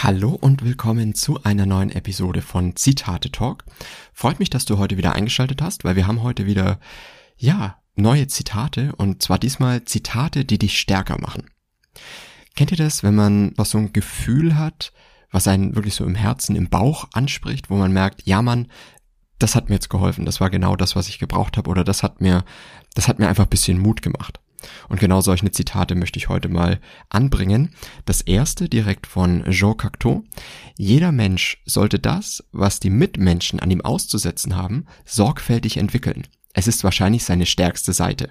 Hallo und willkommen zu einer neuen Episode von Zitate Talk. Freut mich, dass du heute wieder eingeschaltet hast, weil wir haben heute wieder, ja, neue Zitate und zwar diesmal Zitate, die dich stärker machen. Kennt ihr das, wenn man was so ein Gefühl hat, was einen wirklich so im Herzen, im Bauch anspricht, wo man merkt, ja Mann, das hat mir jetzt geholfen, das war genau das, was ich gebraucht habe oder das hat mir, das hat mir einfach ein bisschen Mut gemacht. Und genau solche Zitate möchte ich heute mal anbringen. Das erste direkt von Jean Cocteau. Jeder Mensch sollte das, was die Mitmenschen an ihm auszusetzen haben, sorgfältig entwickeln. Es ist wahrscheinlich seine stärkste Seite.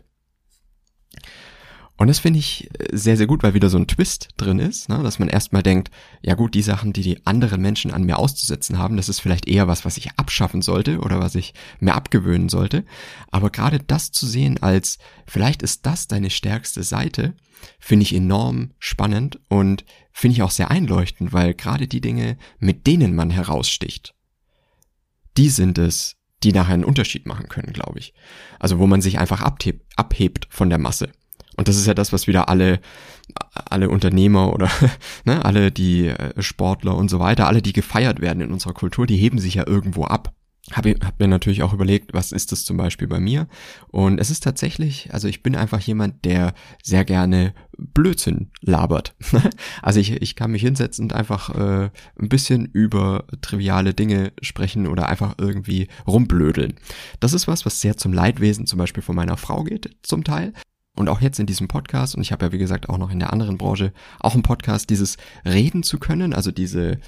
Und das finde ich äh, sehr, sehr gut, weil wieder so ein Twist drin ist, ne? dass man erstmal denkt, ja gut, die Sachen, die die anderen Menschen an mir auszusetzen haben, das ist vielleicht eher was, was ich abschaffen sollte oder was ich mir abgewöhnen sollte. Aber gerade das zu sehen als, vielleicht ist das deine stärkste Seite, finde ich enorm spannend und finde ich auch sehr einleuchtend, weil gerade die Dinge, mit denen man heraussticht, die sind es, die nachher einen Unterschied machen können, glaube ich. Also wo man sich einfach abhebt, abhebt von der Masse. Und das ist ja das, was wieder alle, alle Unternehmer oder ne, alle die äh, Sportler und so weiter, alle, die gefeiert werden in unserer Kultur, die heben sich ja irgendwo ab. Habe hab mir natürlich auch überlegt, was ist das zum Beispiel bei mir? Und es ist tatsächlich, also ich bin einfach jemand, der sehr gerne Blödsinn labert. also ich, ich kann mich hinsetzen und einfach äh, ein bisschen über triviale Dinge sprechen oder einfach irgendwie rumblödeln. Das ist was, was sehr zum Leidwesen zum Beispiel von meiner Frau geht, zum Teil und auch jetzt in diesem Podcast, und ich habe ja wie gesagt auch noch in der anderen Branche auch einen Podcast, dieses Reden zu können, also diese,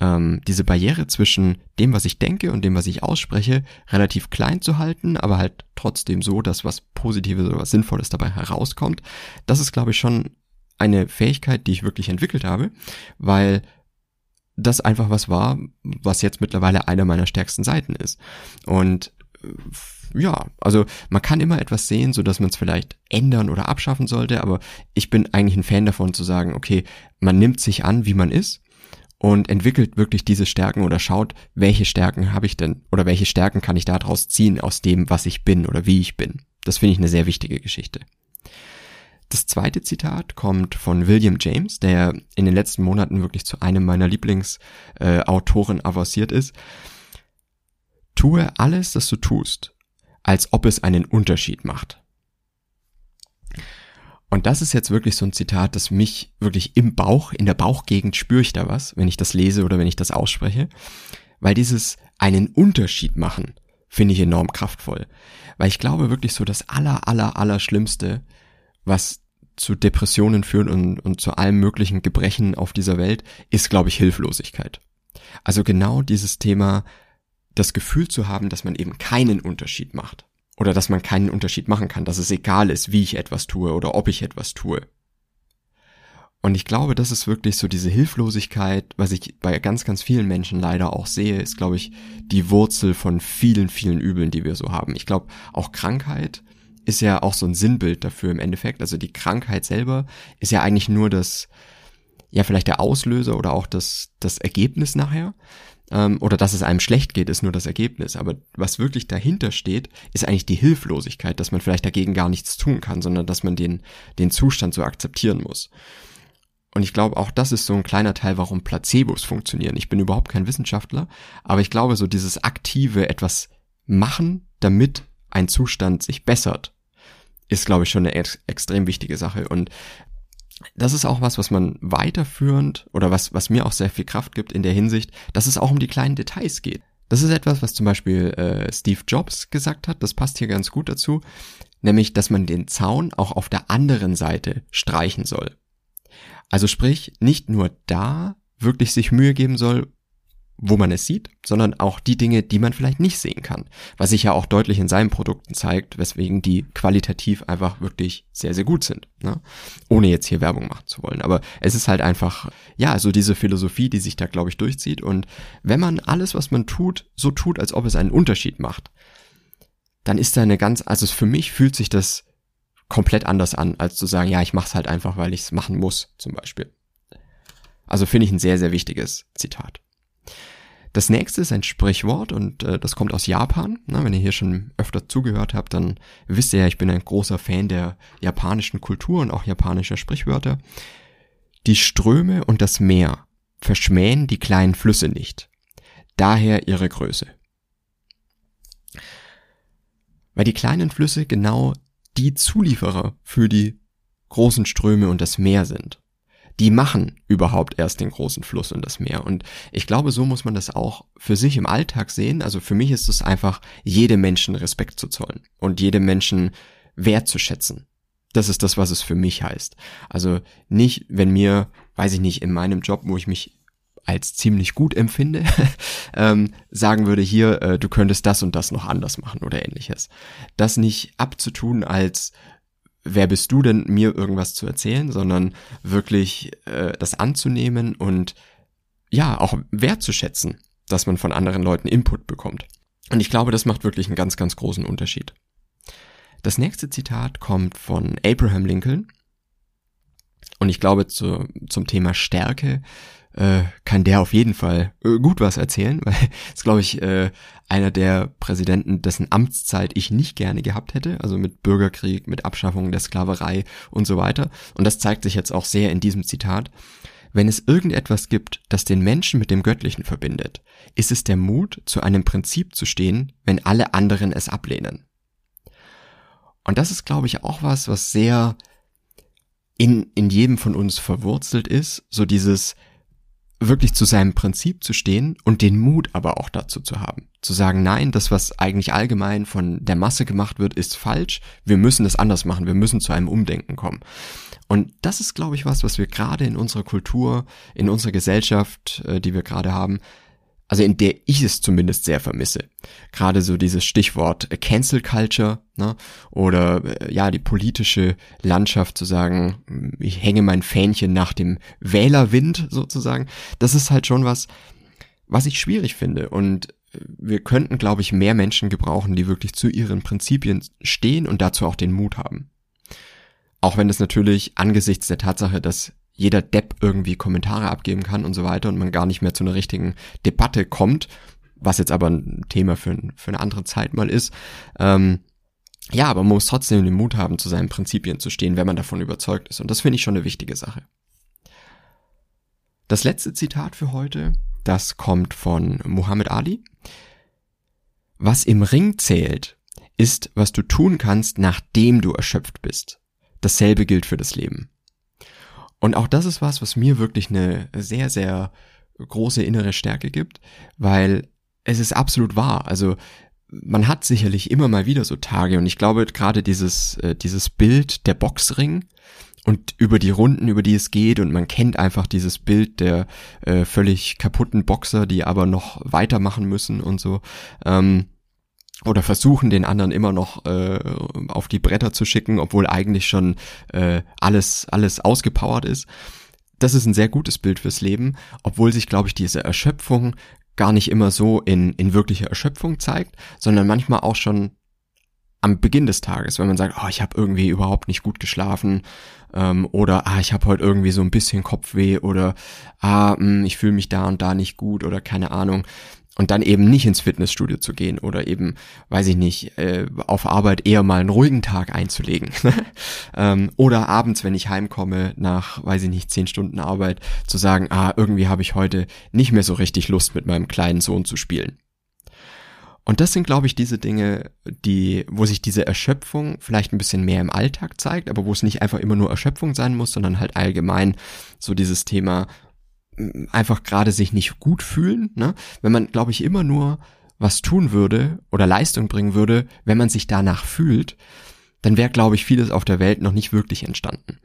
ähm, diese Barriere zwischen dem, was ich denke und dem, was ich ausspreche, relativ klein zu halten, aber halt trotzdem so, dass was Positives oder was Sinnvolles dabei herauskommt. Das ist, glaube ich, schon eine Fähigkeit, die ich wirklich entwickelt habe, weil das einfach was war, was jetzt mittlerweile einer meiner stärksten Seiten ist. Und ja, also man kann immer etwas sehen, so dass man es vielleicht ändern oder abschaffen sollte, aber ich bin eigentlich ein Fan davon zu sagen, okay, man nimmt sich an, wie man ist und entwickelt wirklich diese Stärken oder schaut, welche Stärken habe ich denn oder welche Stärken kann ich daraus ziehen aus dem, was ich bin oder wie ich bin. Das finde ich eine sehr wichtige Geschichte. Das zweite Zitat kommt von William James, der in den letzten Monaten wirklich zu einem meiner Lieblingsautoren äh, avanciert ist. Tue alles, was du tust, als ob es einen Unterschied macht. Und das ist jetzt wirklich so ein Zitat, das mich wirklich im Bauch, in der Bauchgegend spüre ich da was, wenn ich das lese oder wenn ich das ausspreche. Weil dieses einen Unterschied machen, finde ich enorm kraftvoll. Weil ich glaube wirklich so das aller, aller, aller Schlimmste, was zu Depressionen führt und, und zu allem möglichen Gebrechen auf dieser Welt, ist, glaube ich, Hilflosigkeit. Also genau dieses Thema, das Gefühl zu haben, dass man eben keinen Unterschied macht. Oder dass man keinen Unterschied machen kann, dass es egal ist, wie ich etwas tue oder ob ich etwas tue. Und ich glaube, das ist wirklich so diese Hilflosigkeit, was ich bei ganz, ganz vielen Menschen leider auch sehe, ist, glaube ich, die Wurzel von vielen, vielen Übeln, die wir so haben. Ich glaube, auch Krankheit ist ja auch so ein Sinnbild dafür im Endeffekt. Also die Krankheit selber ist ja eigentlich nur das, ja, vielleicht der Auslöser oder auch das, das Ergebnis nachher ähm, oder dass es einem schlecht geht, ist nur das Ergebnis. Aber was wirklich dahinter steht, ist eigentlich die Hilflosigkeit, dass man vielleicht dagegen gar nichts tun kann, sondern dass man den, den Zustand so akzeptieren muss. Und ich glaube, auch das ist so ein kleiner Teil, warum Placebos funktionieren. Ich bin überhaupt kein Wissenschaftler, aber ich glaube, so dieses aktive etwas machen, damit ein Zustand sich bessert, ist, glaube ich, schon eine ex extrem wichtige Sache. Und das ist auch was, was man weiterführend oder was, was mir auch sehr viel Kraft gibt in der Hinsicht, dass es auch um die kleinen Details geht. Das ist etwas, was zum Beispiel äh, Steve Jobs gesagt hat, das passt hier ganz gut dazu, nämlich, dass man den Zaun auch auf der anderen Seite streichen soll. Also sprich, nicht nur da wirklich sich Mühe geben soll, wo man es sieht, sondern auch die Dinge, die man vielleicht nicht sehen kann. Was sich ja auch deutlich in seinen Produkten zeigt, weswegen die qualitativ einfach wirklich sehr, sehr gut sind. Ne? Ohne jetzt hier Werbung machen zu wollen. Aber es ist halt einfach, ja, so diese Philosophie, die sich da, glaube ich, durchzieht. Und wenn man alles, was man tut, so tut, als ob es einen Unterschied macht, dann ist da eine ganz, also für mich fühlt sich das komplett anders an, als zu sagen, ja, ich mache es halt einfach, weil ich es machen muss, zum Beispiel. Also finde ich ein sehr, sehr wichtiges Zitat. Das nächste ist ein Sprichwort und äh, das kommt aus Japan. Na, wenn ihr hier schon öfter zugehört habt, dann wisst ihr ja, ich bin ein großer Fan der japanischen Kultur und auch japanischer Sprichwörter. Die Ströme und das Meer verschmähen die kleinen Flüsse nicht. Daher ihre Größe. Weil die kleinen Flüsse genau die Zulieferer für die großen Ströme und das Meer sind. Die machen überhaupt erst den großen Fluss und das Meer. Und ich glaube, so muss man das auch für sich im Alltag sehen. Also für mich ist es einfach, jedem Menschen Respekt zu zollen und jedem Menschen wertzuschätzen. Das ist das, was es für mich heißt. Also nicht, wenn mir, weiß ich nicht, in meinem Job, wo ich mich als ziemlich gut empfinde, ähm, sagen würde, hier, äh, du könntest das und das noch anders machen oder ähnliches. Das nicht abzutun als, wer bist du denn, mir irgendwas zu erzählen, sondern wirklich äh, das anzunehmen und ja, auch wertzuschätzen, dass man von anderen Leuten Input bekommt. Und ich glaube, das macht wirklich einen ganz, ganz großen Unterschied. Das nächste Zitat kommt von Abraham Lincoln. Und ich glaube, zu, zum Thema Stärke äh, kann der auf jeden Fall äh, gut was erzählen, weil ist, glaube ich, äh, einer der Präsidenten, dessen Amtszeit ich nicht gerne gehabt hätte, also mit Bürgerkrieg, mit Abschaffung der Sklaverei und so weiter. Und das zeigt sich jetzt auch sehr in diesem Zitat. Wenn es irgendetwas gibt, das den Menschen mit dem Göttlichen verbindet, ist es der Mut, zu einem Prinzip zu stehen, wenn alle anderen es ablehnen. Und das ist, glaube ich, auch was, was sehr in, in jedem von uns verwurzelt ist, so dieses, wirklich zu seinem Prinzip zu stehen und den Mut aber auch dazu zu haben. Zu sagen, nein, das, was eigentlich allgemein von der Masse gemacht wird, ist falsch. Wir müssen es anders machen. Wir müssen zu einem Umdenken kommen. Und das ist, glaube ich, was, was wir gerade in unserer Kultur, in unserer Gesellschaft, äh, die wir gerade haben, also in der ich es zumindest sehr vermisse. Gerade so dieses Stichwort Cancel Culture ne? oder äh, ja die politische Landschaft zu sagen, ich hänge mein Fähnchen nach dem Wählerwind sozusagen. Das ist halt schon was, was ich schwierig finde und äh, wir könnten, glaube ich, mehr Menschen gebrauchen, die wirklich zu ihren Prinzipien stehen und dazu auch den Mut haben. Auch wenn es natürlich angesichts der Tatsache, dass jeder Depp irgendwie Kommentare abgeben kann und so weiter und man gar nicht mehr zu einer richtigen Debatte kommt, was jetzt aber ein Thema für, für eine andere Zeit mal ist. Ähm, ja, aber man muss trotzdem den Mut haben, zu seinen Prinzipien zu stehen, wenn man davon überzeugt ist. Und das finde ich schon eine wichtige Sache. Das letzte Zitat für heute, das kommt von Muhammad Ali. Was im Ring zählt, ist, was du tun kannst, nachdem du erschöpft bist. Dasselbe gilt für das Leben. Und auch das ist was, was mir wirklich eine sehr, sehr große innere Stärke gibt, weil es ist absolut wahr. Also man hat sicherlich immer mal wieder so Tage und ich glaube gerade dieses, äh, dieses Bild der Boxring und über die Runden, über die es geht und man kennt einfach dieses Bild der äh, völlig kaputten Boxer, die aber noch weitermachen müssen und so. Ähm, oder versuchen den anderen immer noch äh, auf die Bretter zu schicken, obwohl eigentlich schon äh, alles alles ausgepowert ist. Das ist ein sehr gutes Bild fürs Leben, obwohl sich, glaube ich, diese Erschöpfung gar nicht immer so in, in wirklicher Erschöpfung zeigt, sondern manchmal auch schon am Beginn des Tages, wenn man sagt, oh, ich habe irgendwie überhaupt nicht gut geschlafen ähm, oder ah, ich habe heute irgendwie so ein bisschen Kopfweh oder ah, mh, hm, ich fühle mich da und da nicht gut oder keine Ahnung und dann eben nicht ins Fitnessstudio zu gehen oder eben, weiß ich nicht, äh, auf Arbeit eher mal einen ruhigen Tag einzulegen. ähm, oder abends, wenn ich heimkomme, nach, weiß ich nicht, zehn Stunden Arbeit, zu sagen, ah, irgendwie habe ich heute nicht mehr so richtig Lust, mit meinem kleinen Sohn zu spielen. Und das sind, glaube ich, diese Dinge, die, wo sich diese Erschöpfung vielleicht ein bisschen mehr im Alltag zeigt, aber wo es nicht einfach immer nur Erschöpfung sein muss, sondern halt allgemein so dieses Thema, einfach gerade sich nicht gut fühlen, ne? wenn man, glaube ich, immer nur was tun würde oder Leistung bringen würde, wenn man sich danach fühlt, dann wäre, glaube ich, vieles auf der Welt noch nicht wirklich entstanden.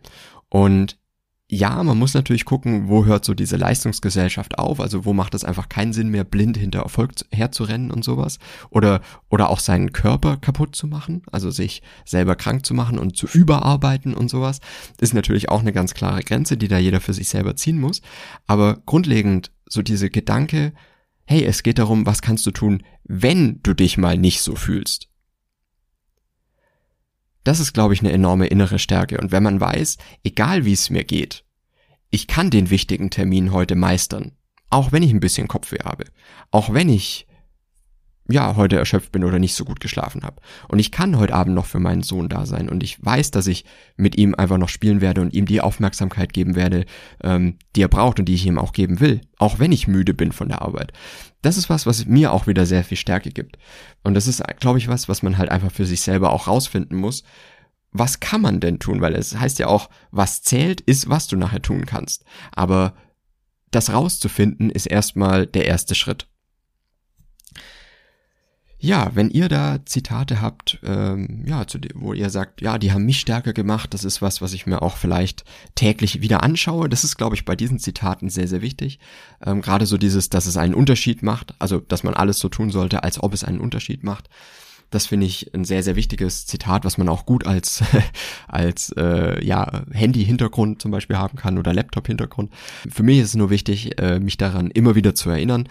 Und ja, man muss natürlich gucken, wo hört so diese Leistungsgesellschaft auf, also wo macht es einfach keinen Sinn mehr, blind hinter Erfolg herzurennen und sowas. Oder, oder auch seinen Körper kaputt zu machen, also sich selber krank zu machen und zu überarbeiten und sowas, ist natürlich auch eine ganz klare Grenze, die da jeder für sich selber ziehen muss. Aber grundlegend so diese Gedanke, hey, es geht darum, was kannst du tun, wenn du dich mal nicht so fühlst. Das ist, glaube ich, eine enorme innere Stärke. Und wenn man weiß, egal wie es mir geht, ich kann den wichtigen Termin heute meistern, auch wenn ich ein bisschen Kopfweh habe, auch wenn ich ja, heute erschöpft bin oder nicht so gut geschlafen habe. Und ich kann heute Abend noch für meinen Sohn da sein und ich weiß, dass ich mit ihm einfach noch spielen werde und ihm die Aufmerksamkeit geben werde, ähm, die er braucht und die ich ihm auch geben will, auch wenn ich müde bin von der Arbeit. Das ist was, was mir auch wieder sehr viel Stärke gibt. Und das ist, glaube ich, was, was man halt einfach für sich selber auch rausfinden muss. Was kann man denn tun? Weil es heißt ja auch, was zählt, ist, was du nachher tun kannst. Aber das rauszufinden ist erstmal der erste Schritt. Ja, wenn ihr da Zitate habt, ähm, ja, zu dem, wo ihr sagt, ja, die haben mich stärker gemacht, das ist was, was ich mir auch vielleicht täglich wieder anschaue. Das ist, glaube ich, bei diesen Zitaten sehr, sehr wichtig. Ähm, Gerade so dieses, dass es einen Unterschied macht, also dass man alles so tun sollte, als ob es einen Unterschied macht. Das finde ich ein sehr, sehr wichtiges Zitat, was man auch gut als, als äh, ja, Handy-Hintergrund zum Beispiel haben kann oder Laptop-Hintergrund. Für mich ist es nur wichtig, äh, mich daran immer wieder zu erinnern.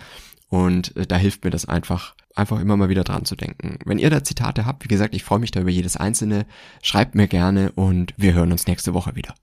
Und äh, da hilft mir das einfach, einfach immer mal wieder dran zu denken. Wenn ihr da Zitate habt, wie gesagt, ich freue mich da über jedes einzelne. Schreibt mir gerne und wir hören uns nächste Woche wieder.